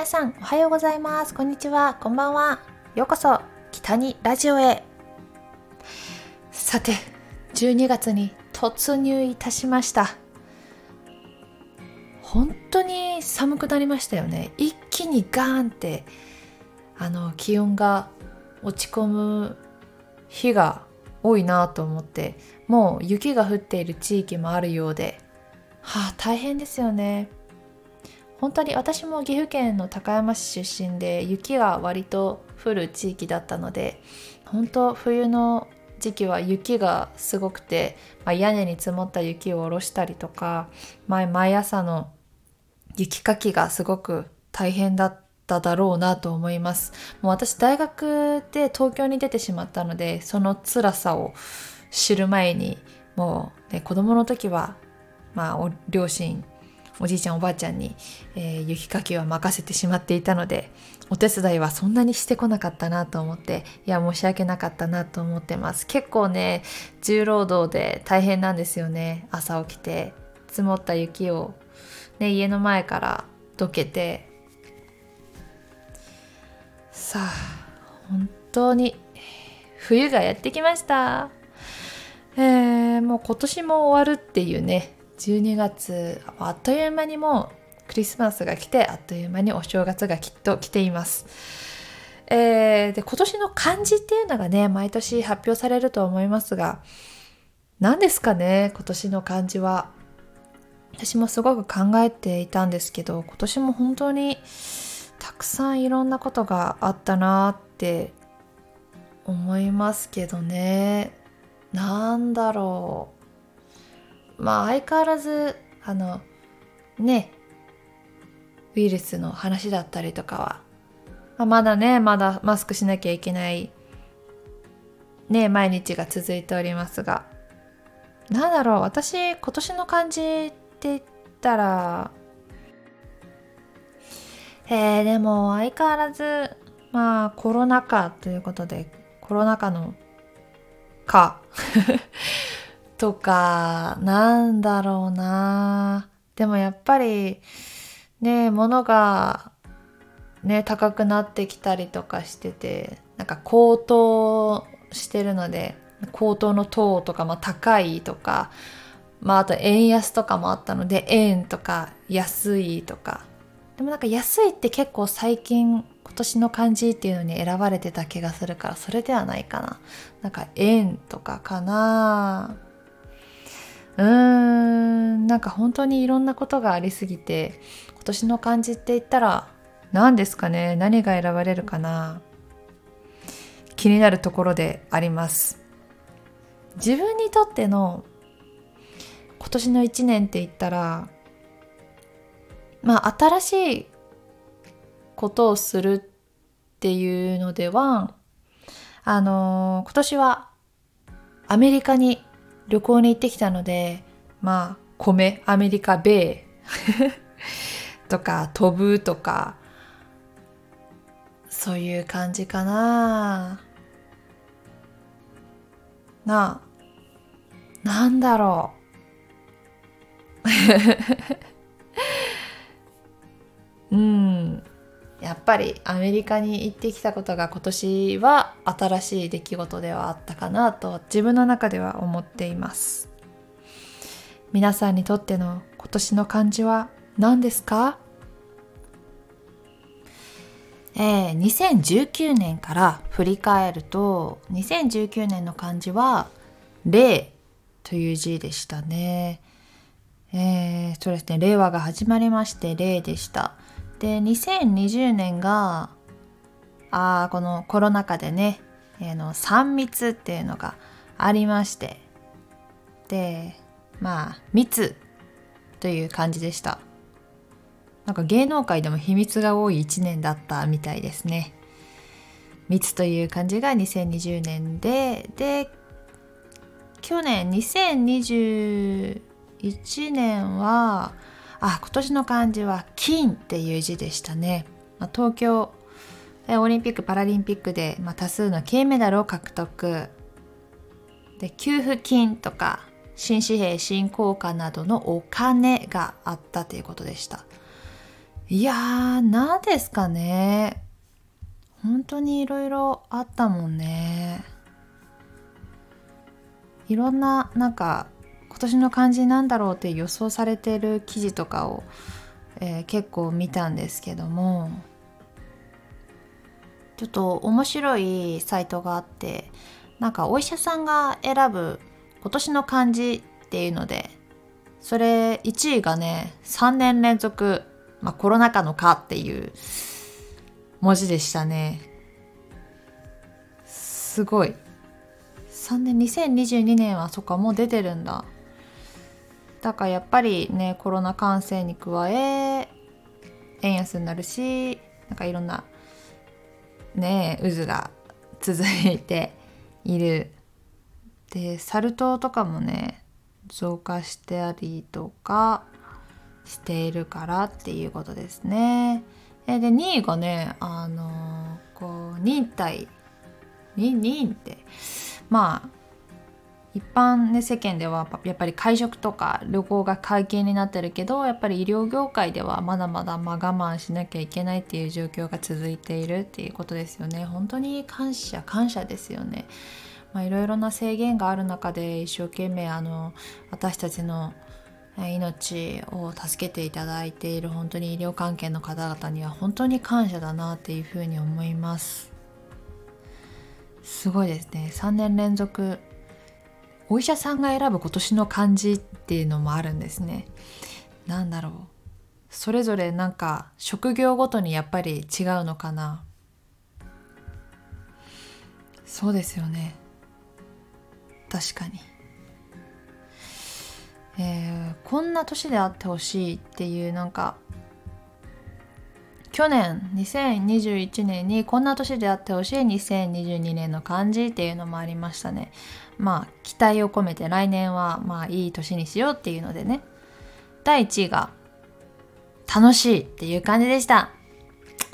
皆さんおはようございます。こんにちは。こんばんは。ようこそ北にラジオへ。さて12月に突入いたしました。本当に寒くなりましたよね。一気にガーンってあの気温が落ち込む日が多いなと思ってもう雪が降っている地域もあるようで。はあ大変ですよね。本当に私も岐阜県の高山市出身で雪が割と降る地域だったので本当冬の時期は雪がすごくて、まあ、屋根に積もった雪を下ろしたりとか毎毎朝の雪かきがすごく大変だっただろうなと思います。もう私大学で東京に出てしまったのでその辛さを知る前にもう、ね、子供の時はまあ両親おじいちゃんおばあちゃんに、えー、雪かきは任せてしまっていたのでお手伝いはそんなにしてこなかったなと思っていや申し訳なかったなと思ってます。結構ね重労働で大変なんですよね。朝起きて積もった雪を、ね、家の前からどけてさあ本当に冬がやってきました。えー、もう今年も終わるっていうね12月あっという間にもうクリスマスが来てあっという間にお正月がきっと来ています。えー、で今年の漢字っていうのがね毎年発表されると思いますが何ですかね今年の漢字は。私もすごく考えていたんですけど今年も本当にたくさんいろんなことがあったなって思いますけどね。なんだろう。まあ相変わらずあのねウイルスの話だったりとかは、まあ、まだねまだマスクしなきゃいけないね毎日が続いておりますがなんだろう私今年の漢字って言ったらえー、でも相変わらずまあコロナ禍ということでコロナ禍の「か」とか、なんだろうな。でもやっぱり、ね、物が、ね、高くなってきたりとかしてて、なんか高騰してるので、高騰の等とか、まあ高いとか、まああと円安とかもあったので、円とか安いとか。でもなんか安いって結構最近今年の漢字っていうのに選ばれてた気がするからそれではないかな。なんか円とかかな。うーんなんか本当にいろんなことがありすぎて今年の漢字って言ったら何ですかね何が選ばれるかな気になるところであります。自分にとっての今年の1年って言ったらまあ新しいことをするっていうのではあの今年はアメリカに旅行に行ってきたのでまあ米アメリカ米 とか飛ぶとかそういう感じかな。なあなんだろう。うん。やっぱりアメリカに行ってきたことが今年は新しい出来事ではあったかなと自分の中では思っています皆さんにとっての今年の漢字は何ですか？えー、2019年から振り返ると2019年の漢字は「令」という字でしたね。えー、そうですね令和が始まりまして「令」でした。で2020年があこのコロナ禍でね、えー、の3密っていうのがありましてでまあ密という感じでした。なんか芸能界でも秘密が多い1年だったみたいですね。密という感じが2020年でで去年2021年はあ今年の漢字は金っていう字でしたね、まあ、東京オリンピック・パラリンピックで、まあ、多数の金メダルを獲得。で給付金とか新紙幣新硬貨などのお金があったということでした、いやー何ですかね。本当にいろいろあったもんね。いろんななんか今年の漢字なんだろうって予想されてる記事とかを、えー、結構見たんですけども。ちょっと面白いサイトがあってなんかお医者さんが選ぶ今年の漢字っていうのでそれ1位がね3年連続、まあ、コロナ禍の「か」っていう文字でしたね。すごい。3年2022年はそっかもう出てるんだ。だからやっぱりねコロナ感染に加え円安になるしなんかいろんなね渦が続いているでサル痘とかもね増加してありとかしているからっていうことですね。で2位がねあのこう忍耐忍ってまあ一般ね世間ではやっぱり会食とか旅行が解禁になってるけどやっぱり医療業界ではまだまだま我慢しなきゃいけないっていう状況が続いているっていうことですよね。本当に感謝感謝ですよね。まあいろいろな制限がある中で一生懸命あの私たちの命を助けていただいている本当に医療関係の方々には本当に感謝だなっていうふうに思います。すごいですね。3年連続お医者さんが選ぶ今年の漢字っていうのもあるんですね。なんだろう。それぞれなんか職業ごとにやっぱり違うのかな。そうですよね。確かに。えー、こんな年であってほしいっていうなんか去年2021年にこんな年であってほしい2022年の漢字っていうのもありましたね。まあ期待を込めて来年はまあいい年にしようっていうのでね。第1位が楽しいっていう感じでした。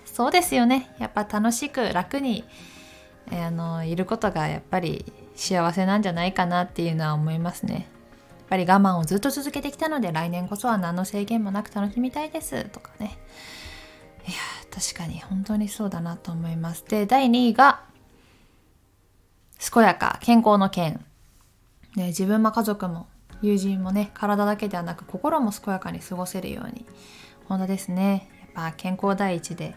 そうですよね。やっぱ楽しく楽に、えー、あのいることがやっぱり幸せなんじゃないかなっていうのは思いますね。やっぱり我慢をずっと続けてきたので来年こそは何の制限もなく楽しみたいですとかね。いや確かに本当にそうだなと思います。で第2位が健やか健康の健、ね、自分も家族も友人もね体だけではなく心も健やかに過ごせるように。本当ですね。やっぱ健康第一で、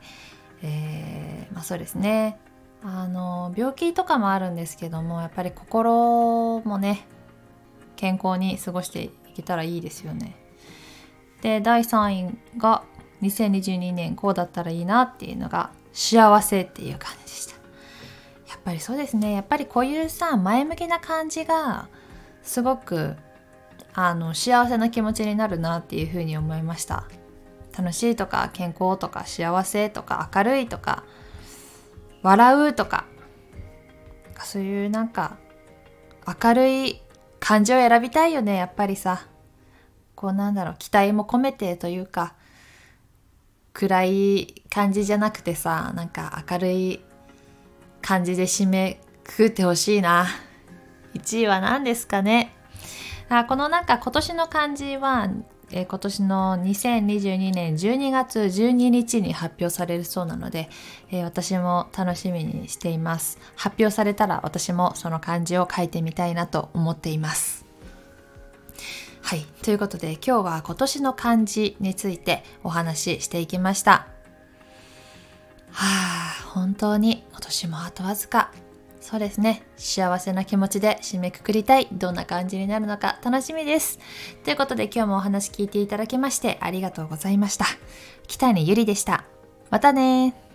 えー、まあそうですね。あの病気とかもあるんですけどもやっぱり心もね健康に過ごしていけたらいいですよね。で第3位が2022年こうだったらいいなっていうのが幸せっていう感じでした。やっぱりそうですね。やっぱりこういうさ前向きな感じがすごくあの幸せな気持ちになるなっていうふうに思いました。楽しいとか健康とか幸せとか明るいとか笑うとかそういうなんか明るい感じを選びたいよねやっぱりさ。こうなんだろう期待も込めてというか暗い感じじゃなくてさなんか明るい感じで締めくくってほしいな。1位は何ですかね。あこのなんか今年の漢字は、えー、今年の2022年12月12日に発表されるそうなので、えー、私も楽しみにしています。発表されたら私もその漢字を書いてみたいなと思っています。はい。ということで今日は今年の漢字についてお話ししていきました。はあ、本当に今年もあとわずか。そうですね。幸せな気持ちで締めくくりたい。どんな感じになるのか楽しみです。ということで今日もお話聞いていただきましてありがとうございました。北谷ゆりでした。またね